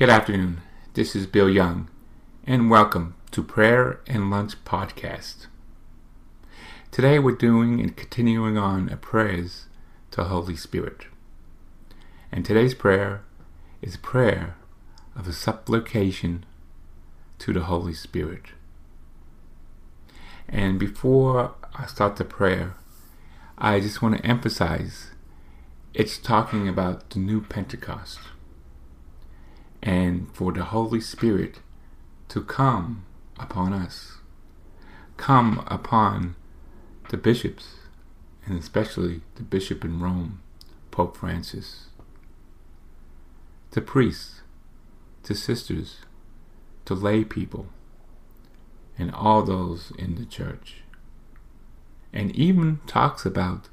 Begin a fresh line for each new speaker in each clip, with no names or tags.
Good afternoon. This is Bill Young, and welcome to Prayer and Lunch Podcast. Today we're doing and continuing on a prayers to Holy Spirit. And today's prayer is a prayer of a supplication to the Holy Spirit. And before I start the prayer, I just want to emphasize it's talking about the new Pentecost and for the Holy Spirit to come upon us, come upon the bishops, and especially the bishop in Rome, Pope Francis, the priests, the sisters, the lay people, and all those in the church. And even talks about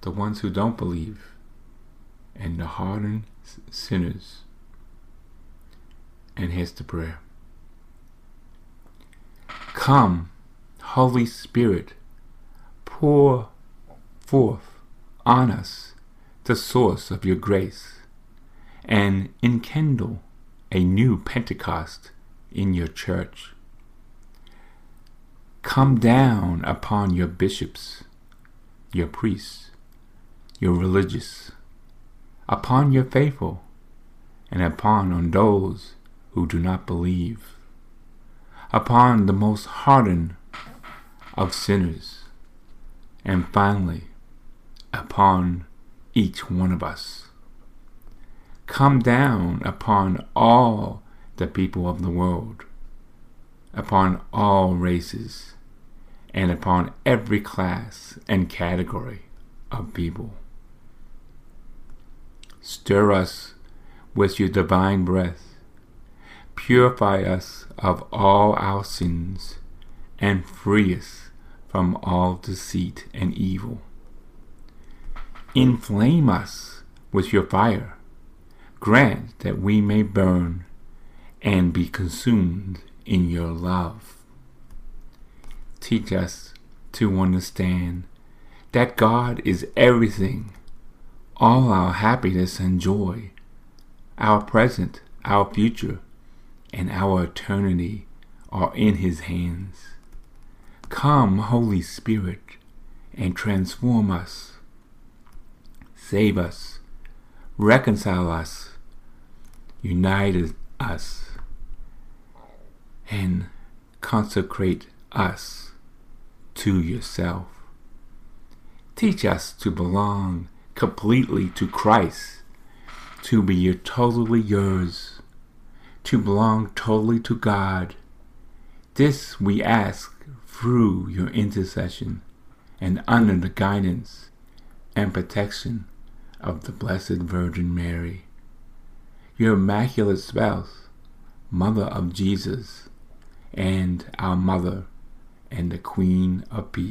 the ones who don't believe and the hardened sinners and here's the prayer Come, Holy Spirit, pour forth on us the source of your grace, and enkindle a new Pentecost in your church. Come down upon your bishops, your priests, your religious, upon your faithful, and upon on those who do not believe, upon the most hardened of sinners, and finally upon each one of us. Come down upon all the people of the world, upon all races, and upon every class and category of people. Stir us with your divine breath Purify us of all our sins, and free us from all deceit and evil. Inflame us with your fire. Grant that we may burn and be consumed in your love. Teach us to understand that God is everything, all our happiness and joy, our present, our future, and our eternity are in His hands. Come, Holy Spirit, and transform us, save us, reconcile us, unite us, and consecrate us to yourself. Teach us to belong completely to Christ, to be totally yours to belong totally to God. This we ask through your intercession and under the guidance and protection of the Blessed Virgin Mary, your immaculate spouse, Mother of Jesus, and our Mother and the Queen of Peace.